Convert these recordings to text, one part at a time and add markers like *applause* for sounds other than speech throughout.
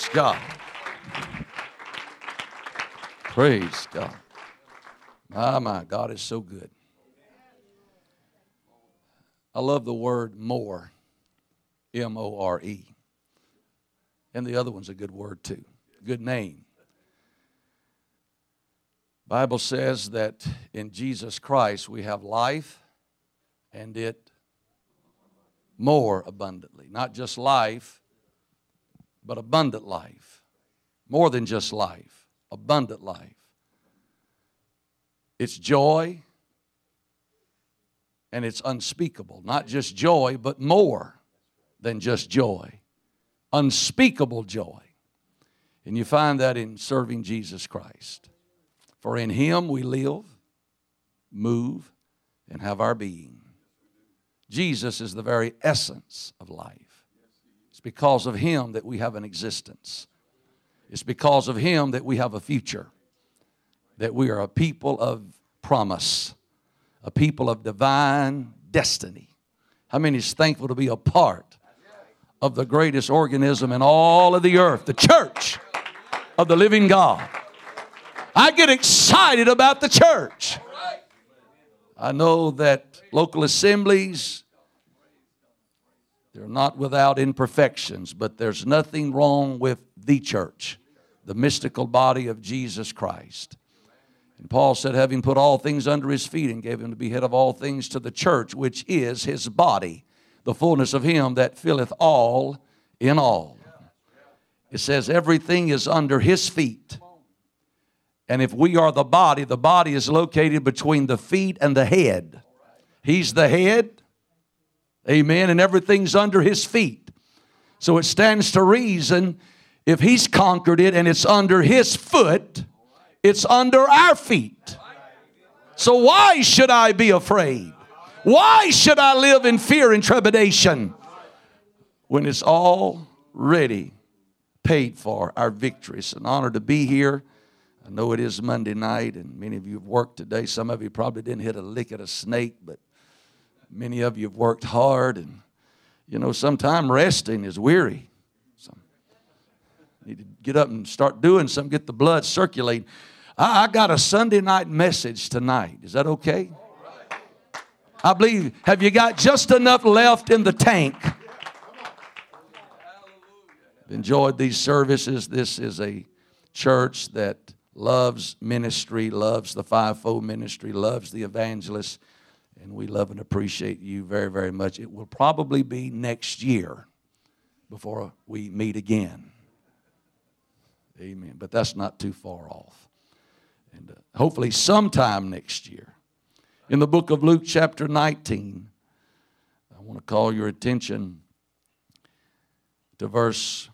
Praise God. Praise God. My, my, God is so good. I love the word more, M O R E. And the other one's a good word too, good name. Bible says that in Jesus Christ we have life and it more abundantly. Not just life, but abundant life. More than just life, abundant life. It's joy and it's unspeakable. Not just joy, but more than just joy. Unspeakable joy. And you find that in serving Jesus Christ. For in Him we live, move, and have our being. Jesus is the very essence of life. It's because of Him that we have an existence. It's because of Him that we have a future, that we are a people of promise, a people of divine destiny. How many is thankful to be a part of the greatest organism in all of the earth, the church of the living God? I get excited about the church. I know that local assemblies, they're not without imperfections, but there's nothing wrong with the church, the mystical body of Jesus Christ. And Paul said, having put all things under his feet and gave him to be head of all things to the church, which is his body, the fullness of him that filleth all in all. It says, everything is under his feet. And if we are the body, the body is located between the feet and the head. He's the head, amen, and everything's under his feet. So it stands to reason if he's conquered it and it's under his foot, it's under our feet. So why should I be afraid? Why should I live in fear and trepidation when it's already paid for our victory? It's an honor to be here. I know it is Monday night, and many of you have worked today. Some of you probably didn't hit a lick at a snake, but many of you have worked hard. And, you know, sometimes resting is weary. Some need to get up and start doing something, get the blood circulating. I, I got a Sunday night message tonight. Is that okay? I believe, have you got just enough left in the tank? Enjoyed these services. This is a church that loves ministry, loves the fivefold ministry, loves the evangelist, and we love and appreciate you very, very much. It will probably be next year before we meet again. Amen. But that's not too far off. And uh, hopefully, sometime next year. In the book of Luke, chapter 19, I want to call your attention to verse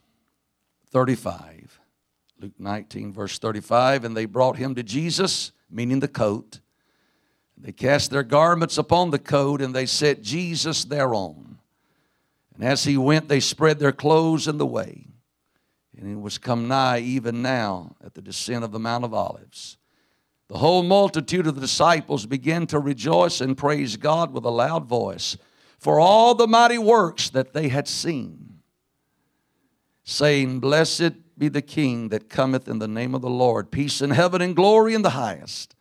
35. Luke 19, verse 35. And they brought him to Jesus, meaning the coat. They cast their garments upon the coat, and they set Jesus thereon. And as he went, they spread their clothes in the way. And it was come nigh even now at the descent of the Mount of Olives. The whole multitude of the disciples began to rejoice and praise God with a loud voice for all the mighty works that they had seen, saying, Blessed be the King that cometh in the name of the Lord. Peace in heaven and glory in the highest.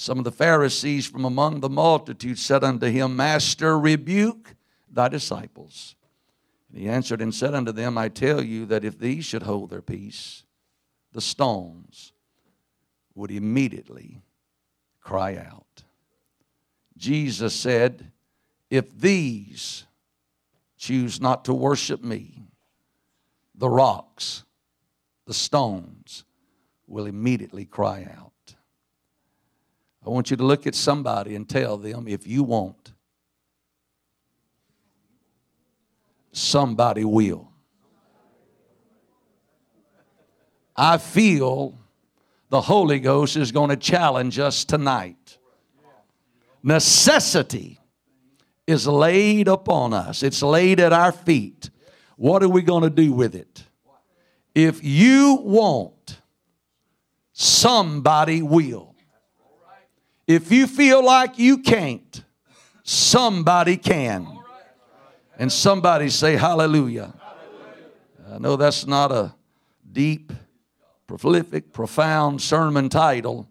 Some of the Pharisees from among the multitude said unto him, Master, rebuke thy disciples. And he answered and said unto them, I tell you that if these should hold their peace, the stones would immediately cry out. Jesus said, If these choose not to worship me, the rocks, the stones will immediately cry out. I want you to look at somebody and tell them if you won't, somebody will. I feel the Holy Ghost is going to challenge us tonight. Necessity is laid upon us, it's laid at our feet. What are we going to do with it? If you won't, somebody will. If you feel like you can't, somebody can. And somebody say, Hallelujah. I know that's not a deep, prolific, profound sermon title,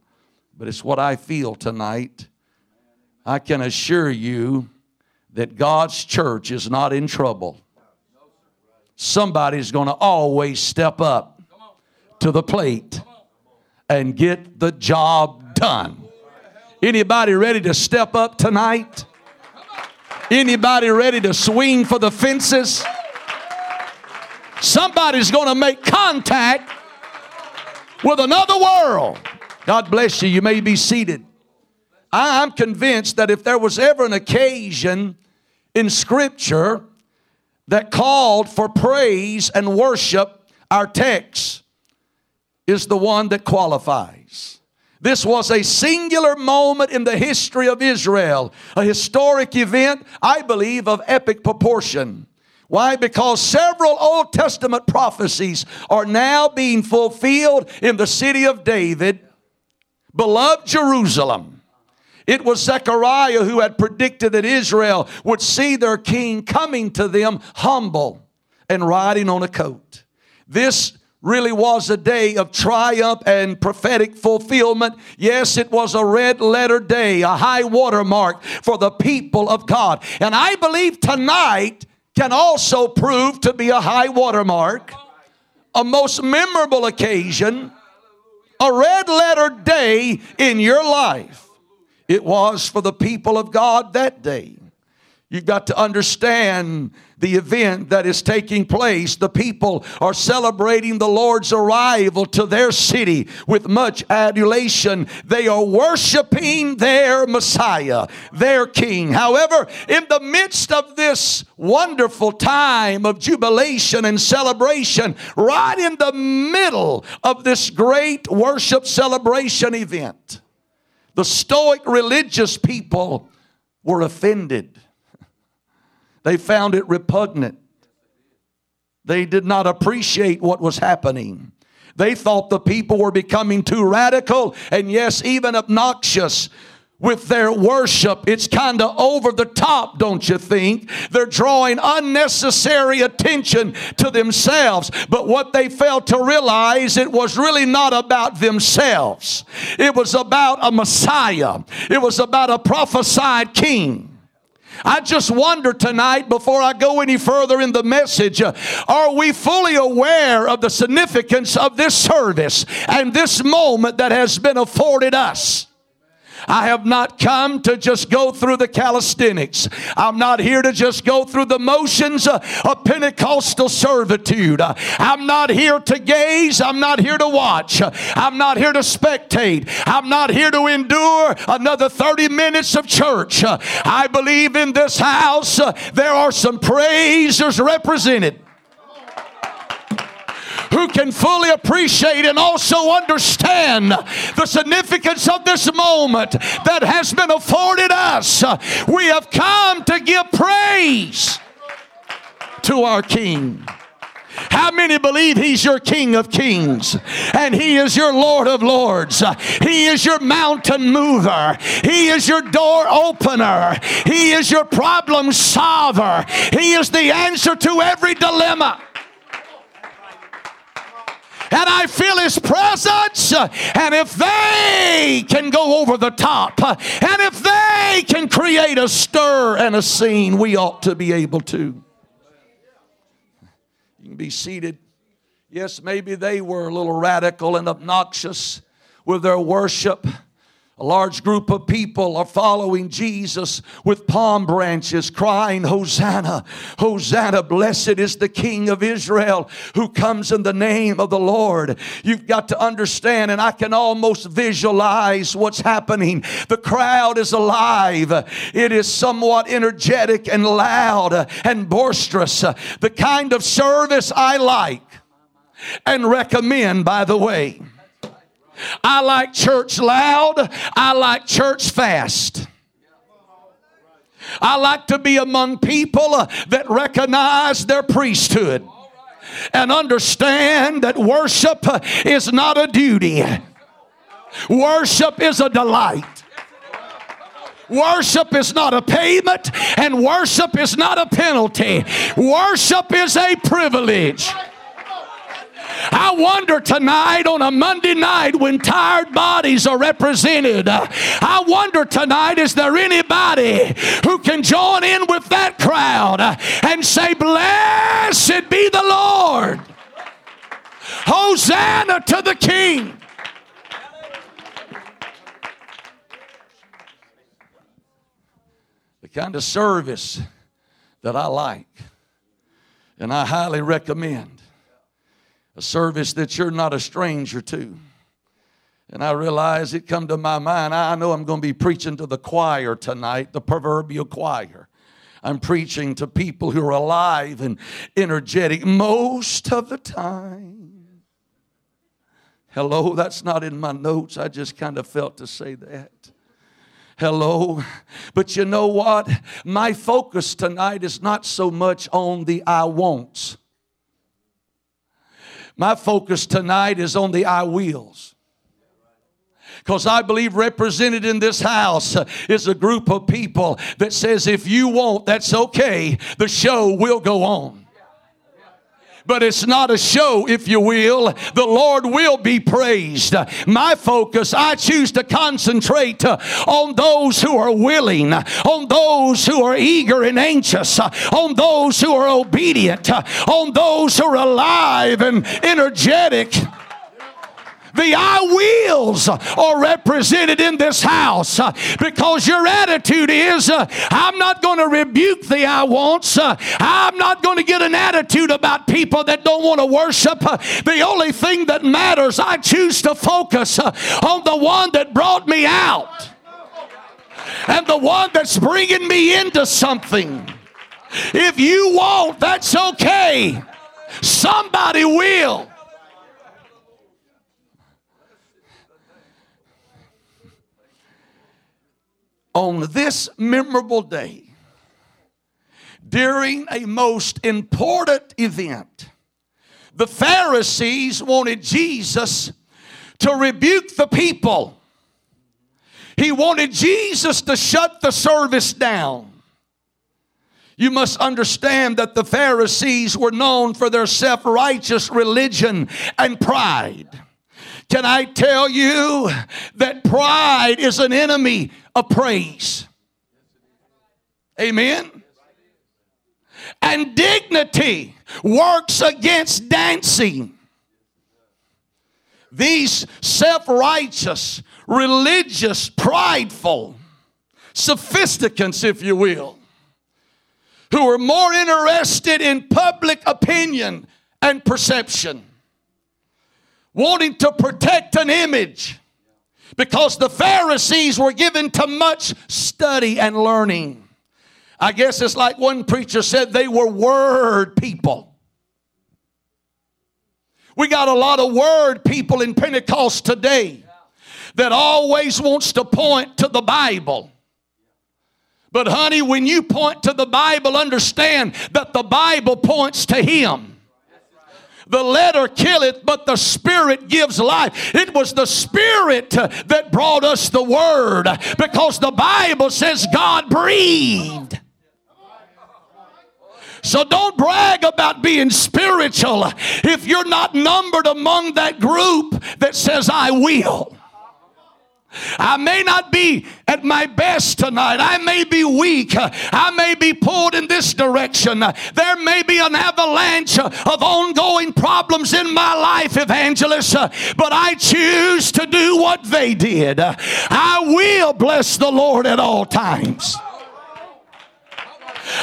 but it's what I feel tonight. I can assure you that God's church is not in trouble. Somebody's going to always step up to the plate and get the job done. Anybody ready to step up tonight? Anybody ready to swing for the fences? Somebody's going to make contact with another world. God bless you. You may be seated. I'm convinced that if there was ever an occasion in Scripture that called for praise and worship, our text is the one that qualifies. This was a singular moment in the history of Israel, a historic event, I believe, of epic proportion. Why? Because several Old Testament prophecies are now being fulfilled in the city of David, beloved Jerusalem. It was Zechariah who had predicted that Israel would see their king coming to them humble and riding on a coat. This really was a day of triumph and prophetic fulfillment. Yes, it was a red letter day, a high water mark for the people of God. And I believe tonight can also prove to be a high water mark, a most memorable occasion, a red letter day in your life. It was for the people of God that day. You've got to understand the event that is taking place. The people are celebrating the Lord's arrival to their city with much adulation. They are worshiping their Messiah, their King. However, in the midst of this wonderful time of jubilation and celebration, right in the middle of this great worship celebration event, the Stoic religious people were offended. They found it repugnant. They did not appreciate what was happening. They thought the people were becoming too radical and, yes, even obnoxious with their worship. It's kind of over the top, don't you think? They're drawing unnecessary attention to themselves. But what they failed to realize, it was really not about themselves. It was about a Messiah. It was about a prophesied king. I just wonder tonight, before I go any further in the message, uh, are we fully aware of the significance of this service and this moment that has been afforded us? I have not come to just go through the calisthenics. I'm not here to just go through the motions uh, of Pentecostal servitude. Uh, I'm not here to gaze. I'm not here to watch. Uh, I'm not here to spectate. I'm not here to endure another 30 minutes of church. I believe in this house there are some praisers represented who can fully appreciate and also understand the significance of this moment that has been afforded us. We have come to give praise to our King. How many believe He's your King of Kings and He is your Lord of Lords? He is your mountain mover. He is your door opener. He is your problem solver. He is the answer to every dilemma and I feel His presence. And if they can go over the top, and if they can create a stir and a scene, we ought to be able to. You can be seated. Yes, maybe they were a little radical and obnoxious with their worship. A large group of people are following Jesus with palm branches, crying, Hosanna, Hosanna, blessed is the King of Israel who comes in the name of the Lord. You've got to understand, and I can almost visualize what's happening. The crowd is alive, it is somewhat energetic and loud and boisterous. The kind of service I like and recommend, by the way. I like church loud. I like church fast. I like to be among people that recognize their priesthood and understand that worship is not a duty, worship is a delight. Worship is not a payment, and worship is not a penalty. Worship is a privilege. Wonder tonight on a Monday night when tired bodies are represented, I wonder tonight is there anybody who can join in with that crowd and say, Blessed be the Lord. Hosanna to the King. The kind of service that I like and I highly recommend a service that you're not a stranger to. And I realize it come to my mind. I know I'm going to be preaching to the choir tonight, the proverbial choir. I'm preaching to people who are alive and energetic most of the time. Hello, that's not in my notes. I just kind of felt to say that. Hello. But you know what? My focus tonight is not so much on the I won'ts. My focus tonight is on the I wills. Because I believe represented in this house is a group of people that says, if you won't, that's okay. The show will go on but it's not a show, if you will. The Lord will be praised. My focus, I choose to concentrate on those who are willing, on those who are eager and anxious, on those who are obedient, on those who are alive and energetic. The I wills are represented in this house uh, because your attitude is uh, I'm not going to rebuke the I wants. Uh, I'm not going to get an attitude about people that don't want to worship. The only thing that matters, I choose to focus on the one that brought me out and the one that's bringing me into something. If you won't, that's okay. Somebody will. On this memorable day, during a most important event, the Pharisees wanted Jesus to rebuke the people. He wanted Jesus to shut the service down. You must understand that the Pharisees were known for their self righteous religion and pride. Can I tell you that pride is an enemy of praise? Amen. And dignity works against dancing. These self righteous, religious, prideful, sophisticants, if you will, who are more interested in public opinion and perception wanting to protect an image because the Pharisees were given to much study and learning. I guess it's like one preacher said they were word people. We got a lot of word people in Pentecost today that always wants to point to the Bible. But honey, when you point to the Bible, understand that the Bible points to Him. The letter killeth, but the Spirit gives life. It was the Spirit that brought us the Word because the Bible says God breathed. So don't brag about being spiritual if you're not numbered among that group that says, I will. I may not be at my best tonight. I may be weak. I may be pulled in this direction. There may be an avalanche of ongoing problems in my life, evangelist, but I choose to do what they did. I will bless the Lord at all times.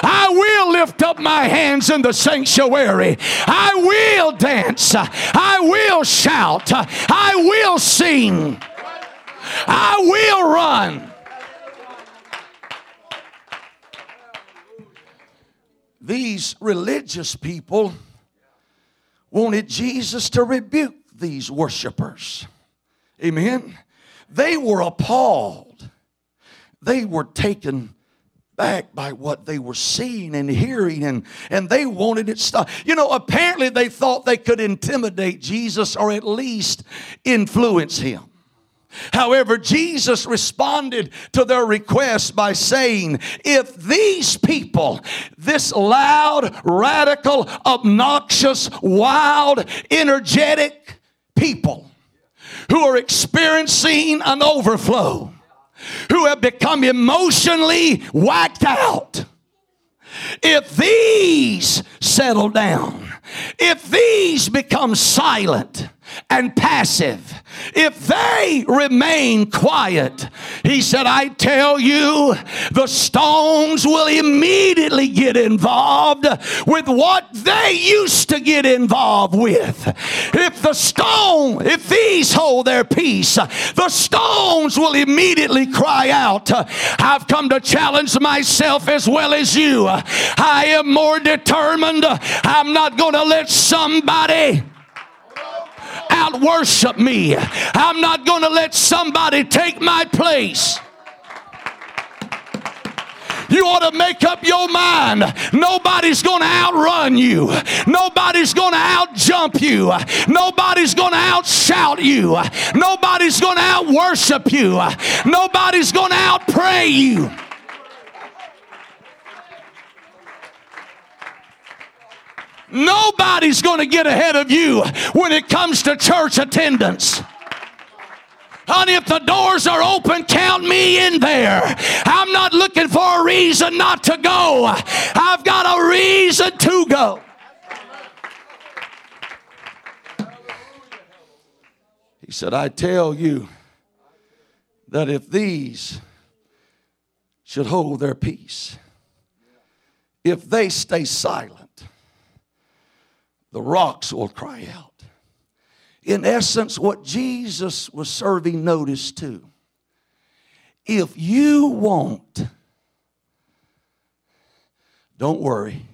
I will lift up my hands in the sanctuary. I will dance. I will shout. I will sing. I will run. These religious people wanted Jesus to rebuke these worshipers. Amen. They were appalled. They were taken back by what they were seeing and hearing and, and they wanted it stopped. You know, apparently they thought they could intimidate Jesus or at least influence him. However, Jesus responded to their request by saying, If these people, this loud, radical, obnoxious, wild, energetic, people who are experiencing an overflow, who have become emotionally whacked out. If these settle down, if these become silent, and passive, if they remain quiet, he said, I tell you, the stones will immediately get involved with what they used to get involved with. If the stone, if these hold their peace, the stones will immediately cry out. I've come to challenge myself as well as you. I am more determined. I'm not going to let somebody out worship me. I'm not going to let somebody take my place. You ought to make up your mind. Nobody's going to outrun you. Nobody's going to outjump you. Nobody's going to outshout you. Nobody's going to outworship you. Nobody's going to outpray you. Nobody's going to get ahead of you when it comes to church attendance. Honey, if the doors are open, count me in there. I'm not looking for a reason not to go. I've got a reason to go. He said, I tell you that if these should hold their peace, if they stay silent, the rocks will cry out. In essence, what Jesus was serving notice to. If you won't, don't worry,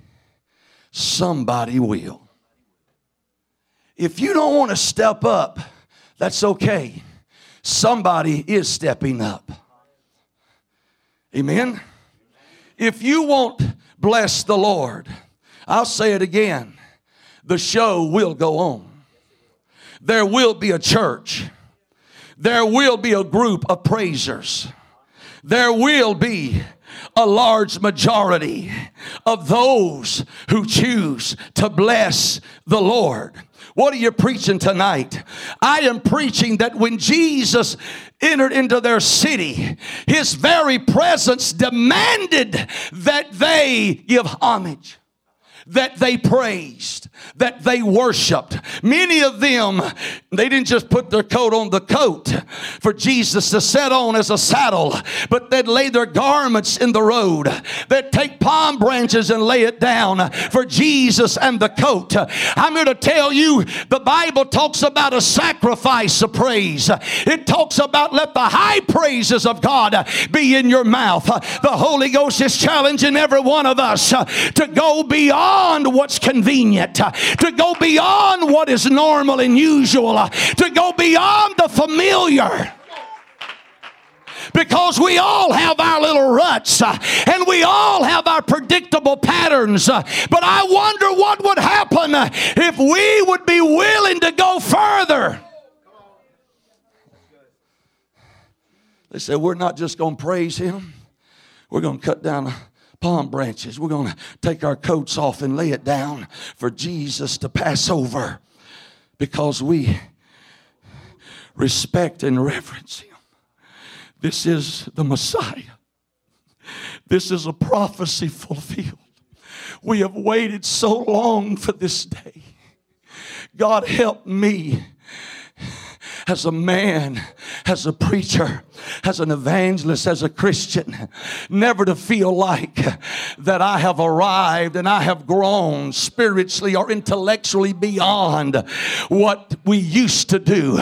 somebody will. If you don't want to step up, that's okay. Somebody is stepping up. Amen. If you won't bless the Lord, I'll say it again the show will go on. There will be a church. There will be a group of praisers. There will be a large majority of those who choose to bless the Lord. What are you preaching tonight? I am preaching that when Jesus entered into their city, his very presence demanded that they give homage that they praised, that they worshiped. Many of them, they didn't just put their coat on the coat for Jesus to set on as a saddle, but they'd lay their garments in the road. They'd take palm branches and lay it down for Jesus and the coat. I'm here to tell you the Bible talks about a sacrifice of praise. It talks about let the high praises of God be in your mouth. The Holy Ghost is challenging every one of us to go beyond beyond what's convenient, uh, to go beyond what is normal and usual, uh, to go beyond the familiar because we all have our little ruts uh, and we all have our predictable patterns. But I wonder what would happen if we would be willing to go further. They said, We're not just going to praise Him, we're going to cut down palm branches. We're going to take our coats off and lay it down for Jesus to pass over because we respect and reverence Him. This is the Messiah. This is a prophecy fulfilled. We have waited so long for this day. God help me as a man, as a preacher, as an evangelist, as a Christian, never to feel like that I have arrived and I have grown spiritually or intellectually beyond what we used to do.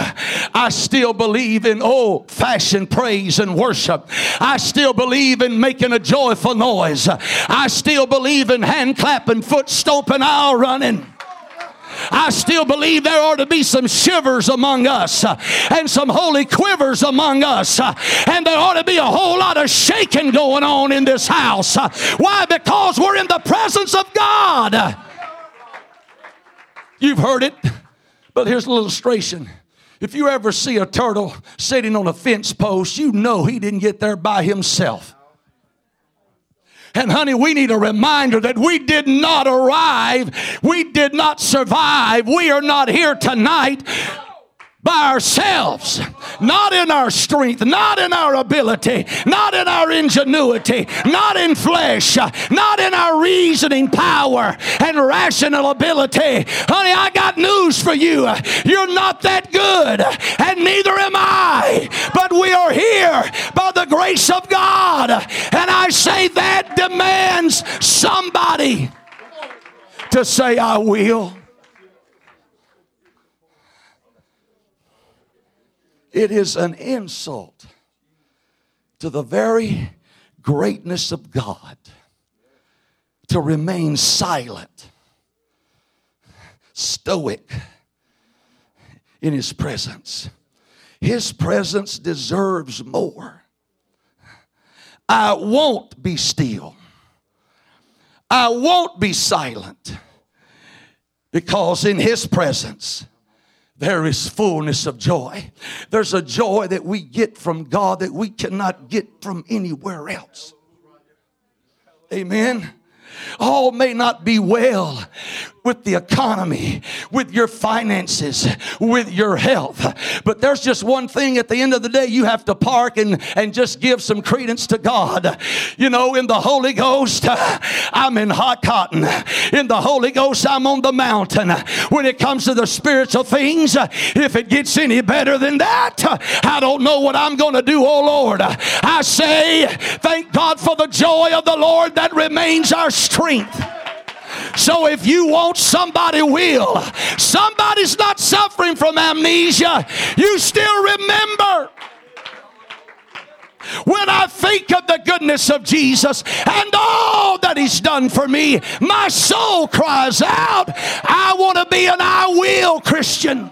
I still believe in old fashioned praise and worship. I still believe in making a joyful noise. I still believe in hand clapping, foot stomping, aisle running. I still believe there ought to be some shivers among us uh, and some holy quivers among us. Uh, and there ought to be a whole lot of shaking going on in this house. Uh, why? Because we're in the presence of God. You've heard it, but here's an illustration. If you ever see a turtle sitting on a fence post, you know he didn't get there by himself. And honey, we need a reminder that we did not arrive, we did not survive, we are not here tonight by ourselves, not in our strength, not in our ability, not in our ingenuity, not in flesh, not in our reasoning power and rational ability. Honey, I got news for you. You're not that good, and neither am I. But we are here by the grace of God. And I say that demands somebody to say, I will. It is an insult to the very greatness of God to remain silent, stoic in His presence. His presence deserves more. I won't be still. I won't be silent because in His presence, there is fullness of joy. There's a joy that we get from God that we cannot get from anywhere else. Amen. All may not be well with the economy, with your finances, with your health. But there's just one thing at the end of the day you have to park and, and just give some credence to God. You know, in the Holy Ghost, *laughs* I'm in hot cotton. In the Holy Ghost, I'm on the mountain. When it comes to the spiritual things, if it gets any better than that, I don't know what I'm going to do, oh Lord. I say, thank God for the joy of the Lord that remains our strength. So if you want, somebody will. Somebody's not suffering from amnesia. You still remember. When I think of the goodness of Jesus and all that He's done for me, my soul cries out, I want to be an I will Christian.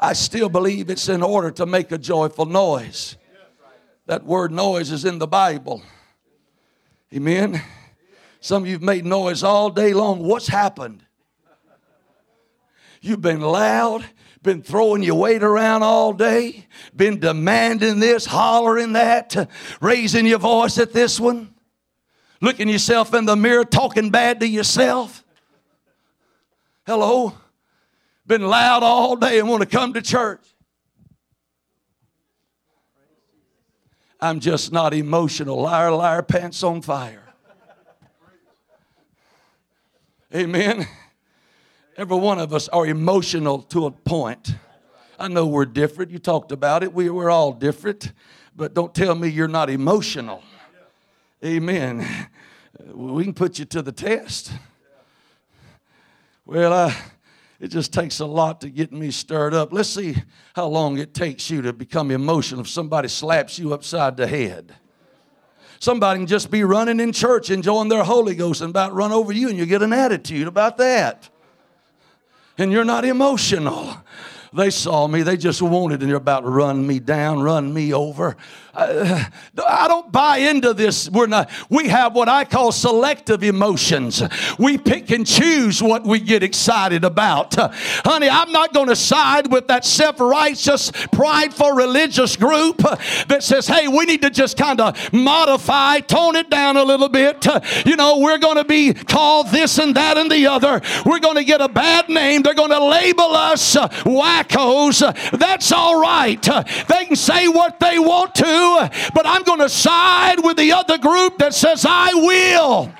I still believe it's in order to make a joyful noise. That word noise is in the Bible. Amen. Some of you have made noise all day long. What's happened? You've been loud, been throwing your weight around all day, been demanding this, hollering that, raising your voice at this one, looking yourself in the mirror, talking bad to yourself. Hello? Been loud all day and want to come to church. I'm just not emotional. Liar, liar, pants on fire. Amen. Every one of us are emotional to a point. I know we're different. You talked about it. We, we're all different. But don't tell me you're not emotional. Amen. We can put you to the test. Well, I it just takes a lot to get me stirred up. Let's see how long it takes you to become emotional if somebody slaps you upside the head. Somebody can just be running in church enjoying their Holy Ghost and about run over you and you get an attitude about that. And you're not emotional. They saw me, they just wanted, and they're about to run me down, run me over. I, I don't buy into this. We're not, we have what I call selective emotions. We pick and choose what we get excited about. honey, I'm not going to side with that self righteous, prideful religious group that says, hey, we need to just kind of modify, tone it down a little bit. you know, we're going to be called this and that and the other. We're going to get a bad name. They're going to label us uh, wackos. That's all right. they can say what they want to but I'm going to side with the other group that says, I will.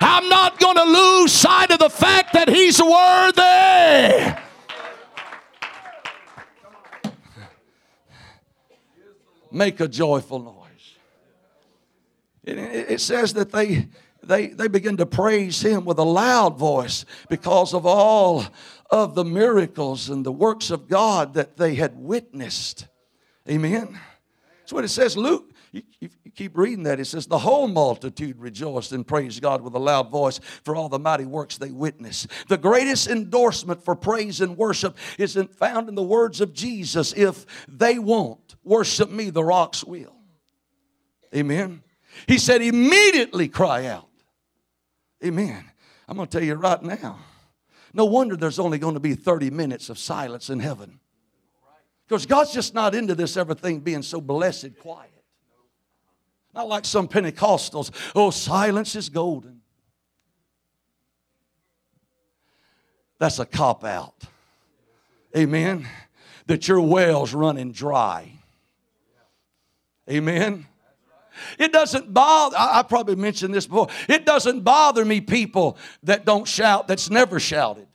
I'm not going to lose sight of the fact that He's worthy. Make a joyful noise. It, it, says that they, they, they begin to praise Him with a loud voice because of all of the miracles and the works of God that they had witnessed. Amen. That's what it says. Luke, you, you, keep reading that. It says, The whole multitude rejoiced and praised God with a loud voice for all the mighty works they witnessed. The greatest endorsement for praise and worship isn't found in the words of Jesus If they won't worship me, the rocks will. Amen. He said, Immediately cry out. Amen. I'm going to tell you right now. No wonder there's only going to be 30 minutes of silence in heaven. Because God's just not into this everything being so blessed quiet. Not like some Pentecostals. Oh, silence is golden. that's a cop out. Amen. That your well's running dry. Amen. It doesn't bother, I, I probably mentioned this before. It doesn't bother me, people that don't shout, that's never shouted.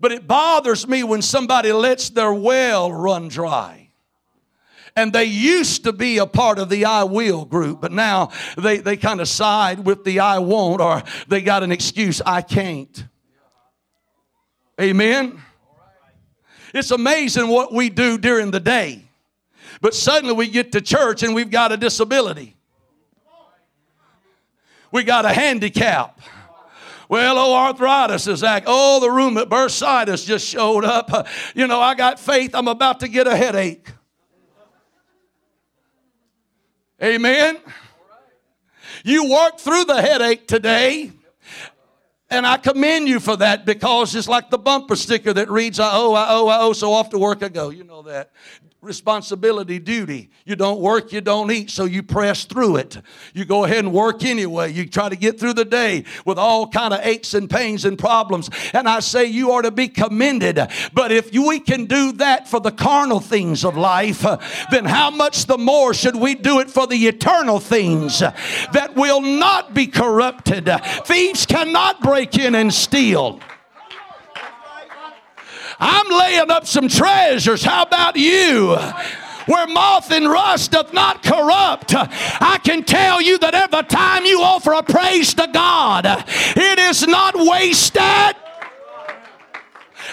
But it bothers me when somebody lets their well run dry. And they used to be a part of the I will group, but now they, they kind of side with the I won't, or they got an excuse, I can't. Amen. It's amazing what we do during the day. But suddenly we get to church and we've got a disability. We got a handicap. Well, oh, arthritis is act. Oh, the room at bursitis just showed up. *laughs* You know, I got faith. I'm about to get a headache. Amen. You worked through the headache today. And I commend you for that because it's like the bumper sticker that reads, I owe, I owe, I owe, so off to work I go. You know that responsibility, duty. You don't work, you don't eat, so you press through it. You go ahead and work anyway. You try to get through the day with all kind of aches and pains and problems. And I say you are to be commended. But if we can do that for the carnal things of life, then how much the more should we do it for the eternal things that will not be corrupted? Thieves cannot break in and steal. I'm laying up some treasures. How about you? where moth and rust doth not corrupt. I can tell you that every time you offer a praise to God, it is not wasted.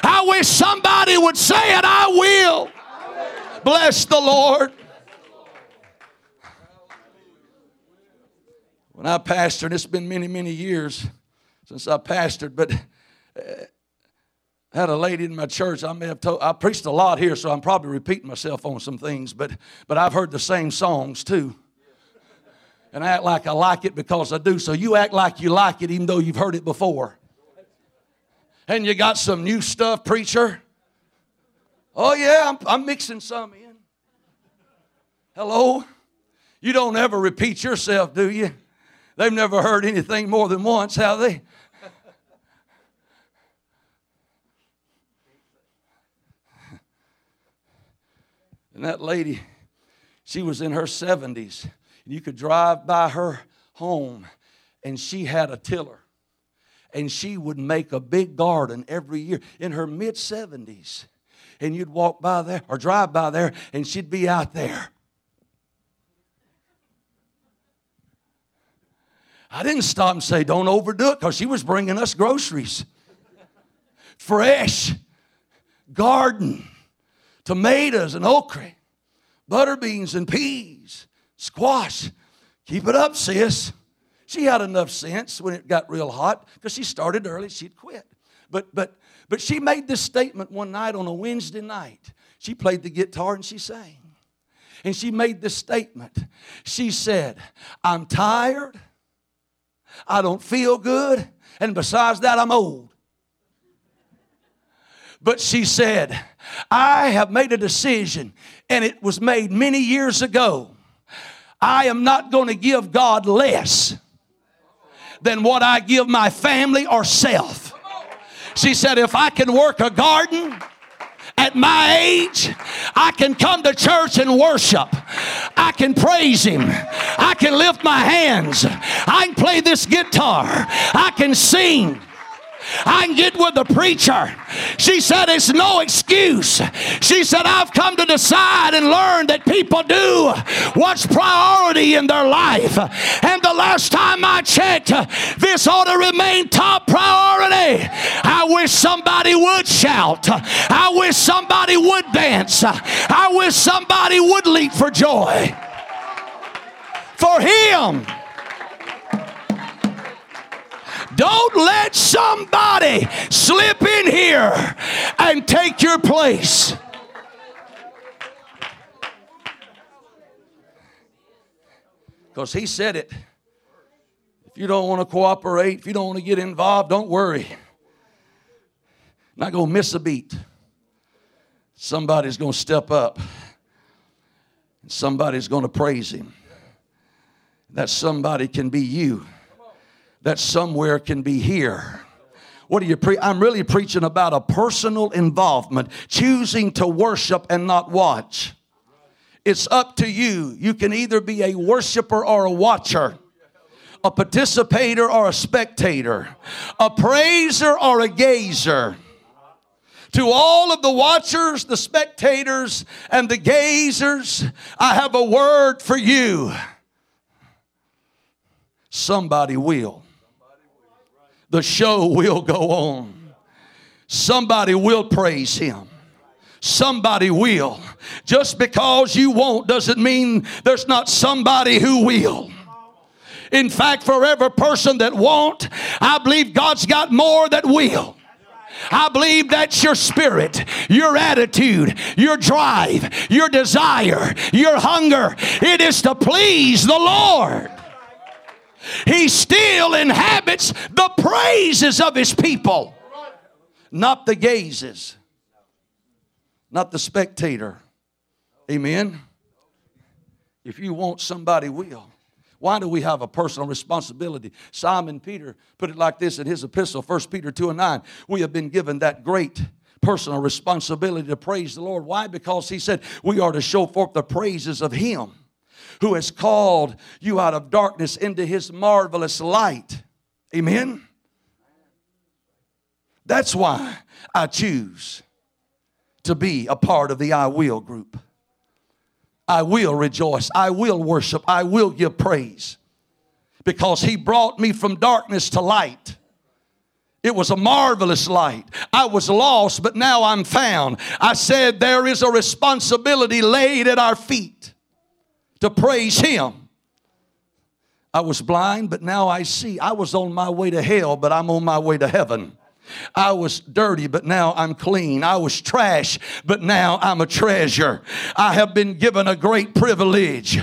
I wish somebody would say it, I will. Bless the Lord. When I pastored, it's been many, many years since I pastored, but I had a lady in my church. I may have told, I preached a lot here, so I'm probably repeating myself on some things, but, but I've heard the same songs too. And I act like I like it because I do. So you act like you like it even though you've heard it before. And you got some new stuff, preacher. Oh, yeah, I'm, I'm mixing some in. Hello? You don't ever repeat yourself, do you? They've never heard anything more than once, have they? And that lady, she was in her 70s. And you could drive by her home, and she had a tiller. And she would make a big garden every year in her mid 70s. And you'd walk by there or drive by there, and she'd be out there. I didn't stop and say, don't overdo it, because she was bringing us groceries. Fresh garden tomatoes and okra, butter beans and peas, squash. Keep it up, sis. She had enough sense when it got real hot because she started early, she'd quit. But but but she made this statement one night on a Wednesday night. She played the guitar and she sang. And she made this statement. She said, I'm tired. I don't feel good. And besides that, I'm old. But she said, I have made a decision, and it was made many years ago. I am not going to give God less than what I give my family or self. She said, if I can work a garden, at my age, I can come to church and worship. I can praise Him. I can lift my hands. I can play this guitar. I can sing. I can get with the preacher. She said, It's no excuse. She said, I've come to decide and learn that people do what's priority in their life. And the last time I checked, this ought to remain top priority. I wish somebody would shout. I wish somebody would dance. I wish somebody would leap for joy. For Him. Don't let somebody slip in here and take your place. Because he said it. If you don't want to cooperate, if you don't want to get involved, don't worry. Not going to miss a beat. Somebody's going to step up. Somebody's going to praise him. That somebody can be you that somewhere can be here What are you pre- I'm really preaching about a personal involvement, choosing to worship and not watch. It's up to you. You can either be a worshiper or a watcher, a participator or a spectator, a praiser or a gazer. To all of the watchers, the spectators, and the gazers, I have a word for you. Somebody will. The show will go on. Somebody will praise him. Somebody will. Just because you won't doesn't mean there's not somebody who will. In fact, for every person that won't, I believe God's got more that will. I believe that's your spirit, your attitude, your drive, your desire, your hunger. It is to please the Lord. He still inhabits the praises of his people, not the gazes, not the spectator. Amen. If you want, somebody will. Why do we have a personal responsibility? Simon Peter put it like this in his epistle, 1 Peter 2 and 9. We have been given that great personal responsibility to praise the Lord. Why? Because he said we are to show forth the praises of him who has called you out of darkness into his marvelous light. Amen. That's why I choose to be a part of the I will group. I will rejoice. I will worship. I will give praise because He brought me from darkness to light. It was a marvelous light. I was lost, but now I'm found. I said there is a responsibility laid at our feet to praise Him. I was blind, but now I see. I was on my way to hell, but I'm on my way to heaven. I was dirty, but now I'm clean. I was trash, but now I'm a treasure. I have been given a great privilege.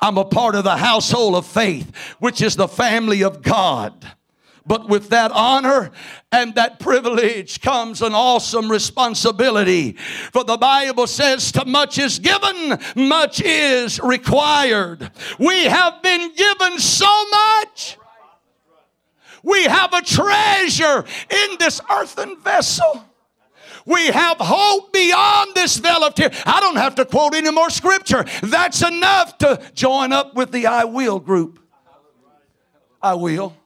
I'm a part of the household of faith, which is the family of God. But with that honor and that privilege comes an awesome responsibility. For the Bible says, To much is given, much is required. We have been given so much we have a treasure in this earthen vessel. We have hope beyond this vale of tears. I don't have to quote any more scripture. That's enough to join up with the I will group. I will.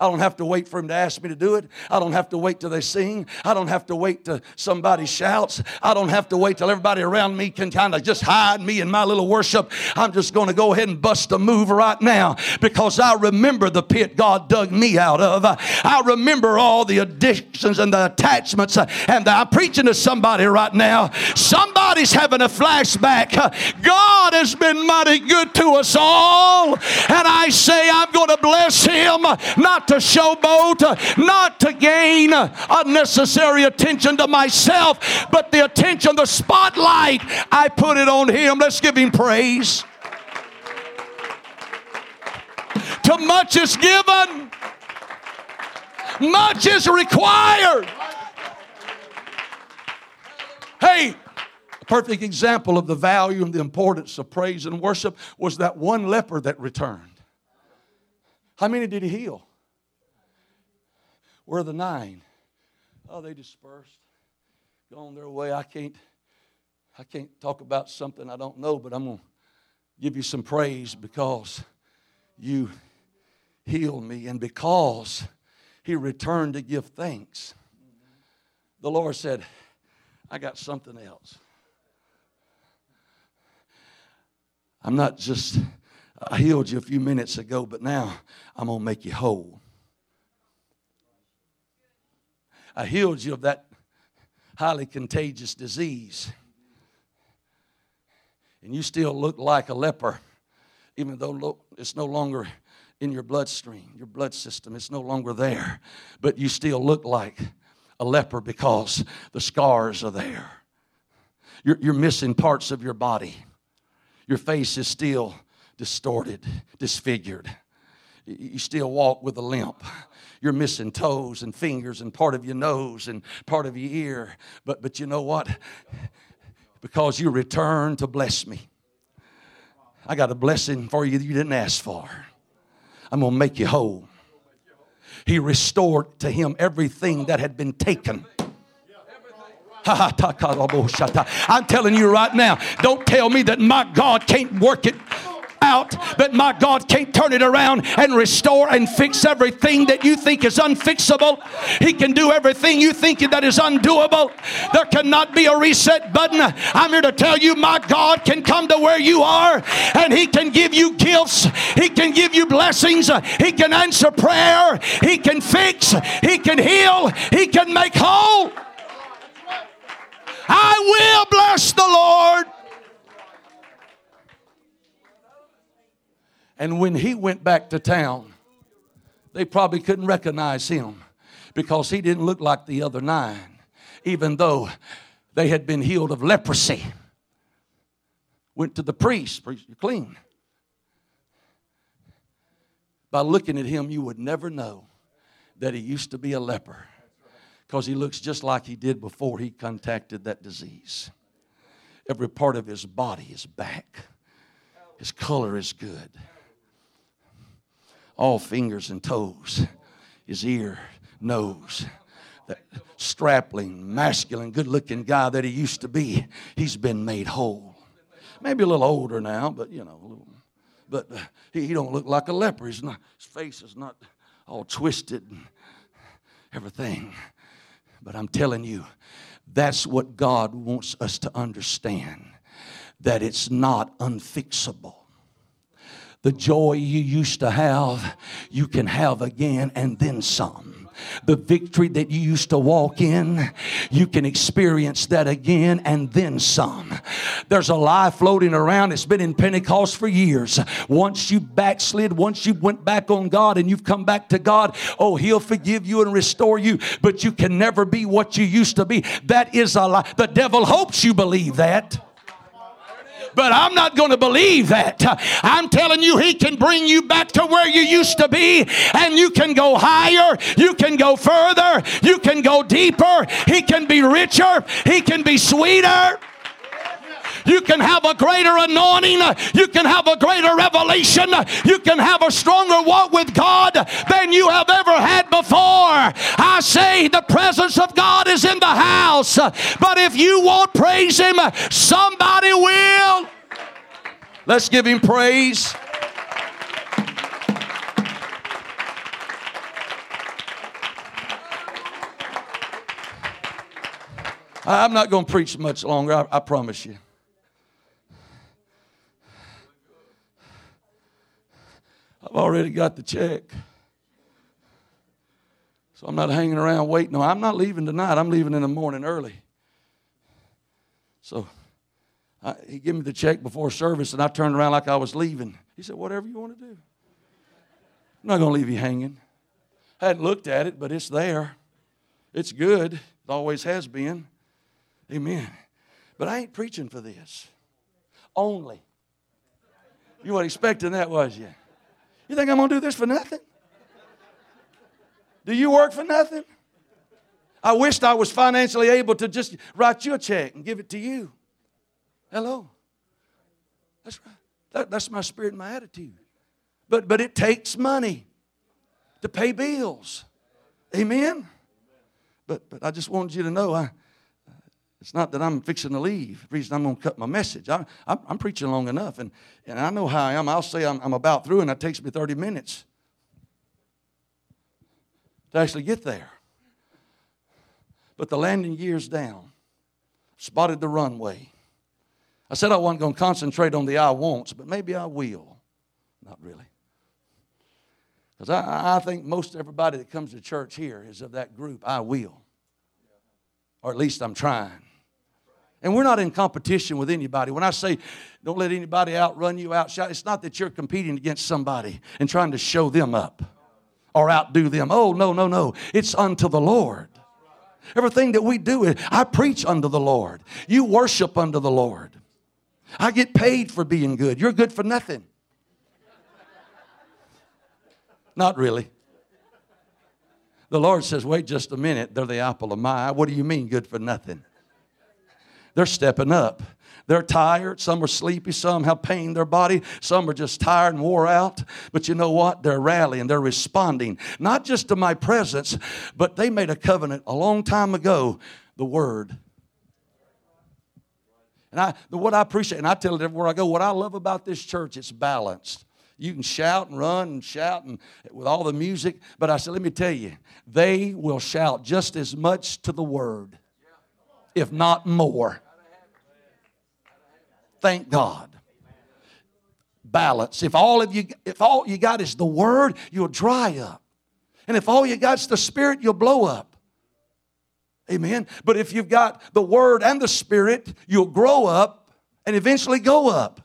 I don't have to wait for him to ask me to do it. I don't have to wait till they sing. I don't have to wait till somebody shouts. I don't have to wait till everybody around me can kind of just hide me in my little worship. I'm just going to go ahead and bust a move right now because I remember the pit God dug me out of. I remember all the addictions and the attachments. Uh, and I'm preaching to somebody right now. Somebody's having a flashback. God has been mighty good to us all. And I say, I'm going to bless him, not to showboat, not to gain unnecessary attention to myself, but the attention, the spotlight, I put it on Him. Let's give Him praise. To much is given, much is required. Hey, a perfect example of the value and the importance of praise and worship was that one leper that returned. How many did he heal? Where are the nine? Oh, they dispersed, gone their way. I can't, I can't talk about something I don't know, but I'm to give you some praise because you healed me and because he returned to give thanks. The Lord said, I got something else. I'm not just, I healed you a few minutes ago, but now I'm going to make you whole. I healed you of that highly contagious disease. And you still look like a leper, even though it's no longer in your bloodstream, your blood system, it's no longer there. But you still look like a leper because the scars are there. You're, you're missing parts of your body. Your face is still distorted, disfigured. You still walk with a limp you're missing toes and fingers and part of your nose and part of your ear. But, but you know what? Because you returned to bless me. I got a blessing for you that you didn't ask for. I'm going to make you whole. He restored to him everything that had been taken. I'm telling you right now, don't tell me that my God can't work it out my God can't turn it around and restore and fix everything that you think is unfixable. He can do everything you think that is undoable. There cannot be a reset button. I'm here to tell you my God can come to where you are and He can give you gifts. He can give you blessings. He can answer prayer. He can fix. He can heal. He can make whole. I will bless the Lord. And when he went back to town, they probably couldn't recognize him because he didn't look like the other nine, even though they had been healed of leprosy. Went to the priest, priest, you're clean. By looking at him, you would never know that he used to be a leper because he looks just like he did before he contacted that disease. Every part of his body is back, his color is good all fingers and toes, his ear, nose. That strapping, masculine, good looking guy that he used to be, he's been made whole. Maybe a little older now, but you know, little, but uh, he, he don't look like a leper. He's not, his face is not all twisted and everything. But I'm telling you, that's what God wants us to understand that it's not unfixable. The joy you used to have, you can have again and then some. The victory that you used to walk in, you can experience that again and then some. There's a lie floating around. It's been in Pentecost for years. Once you backslid, once you went back on God and you've come back to God, oh, He'll forgive you and restore you, but you can never be what you used to be. That is a lie. The devil hopes you believe that. But I'm not going to believe that. I'm telling you, He can bring you back to where you used to be, and you can go higher, you can go further, you can go deeper. He can be richer, He can be sweeter. You can have a greater anointing. You can have a greater revelation. You can have a stronger walk with God than you have ever had before. I say the presence of God is in the house. But if you won't praise Him, somebody will. Let's give Him praise. I'm not going to preach much longer, I, I promise you. I've already got the check. So I'm not hanging around waiting. No, I'm not leaving tonight. I'm leaving in the morning early. So I, he gave me the check before service, and I turned around like I was leaving. He said, Whatever you want to do. I'm not going to leave you hanging. I hadn't looked at it, but it's there. It's good. It always has been. Amen. But I ain't preaching for this. Only. You weren't expecting that, was you? You think I'm going to do this for nothing? Do you work for nothing? I wished I was financially able to just write you a check and give it to you. Hello. That's right. That, that's my spirit and my attitude. But, but it takes money to pay bills. Amen? But, but I just wanted you to know I, it's not that I'm fixing to leave. The reason I'm going to cut my message. I, I'm, I'm, preaching long enough, and, and I know how I am. I'll say I'm, I'm about through, and it takes me 30 minutes to actually get there. But the landing gear's down. Spotted the runway. I said I wasn't going to concentrate on the I wants, but maybe I will. Not really. Because I, I think most everybody that comes to church here is of that group, I will. Or at least I'm trying. And we're not in competition with anybody. When I say don't let anybody outrun you, outshine, it's not that you're competing against somebody and trying to show them up or outdo them. Oh, no, no, no. It's unto the Lord. Everything that we do, I preach unto the Lord. You worship unto the Lord. I get paid for being good. You're good for nothing. Not really. The Lord says, wait just a minute. They're the apple of my eye. What do you mean, good for nothing? They're stepping up. They're tired. Some are sleepy. Some have pain in their body. Some are just tired and wore out. But you know what? They're rallying. They're responding, not just to my presence, but they made a covenant a long time ago the Word. And I, what I appreciate, and I tell it everywhere I go, what I love about this church, it's balanced. You can shout and run and shout and with all the music, but I said, let me tell you, they will shout just as much to the word, if not more. Thank God. Balance. If all of you, if all you got is the word, you'll dry up. And if all you got is the spirit, you'll blow up. Amen. But if you've got the word and the spirit, you'll grow up and eventually go up.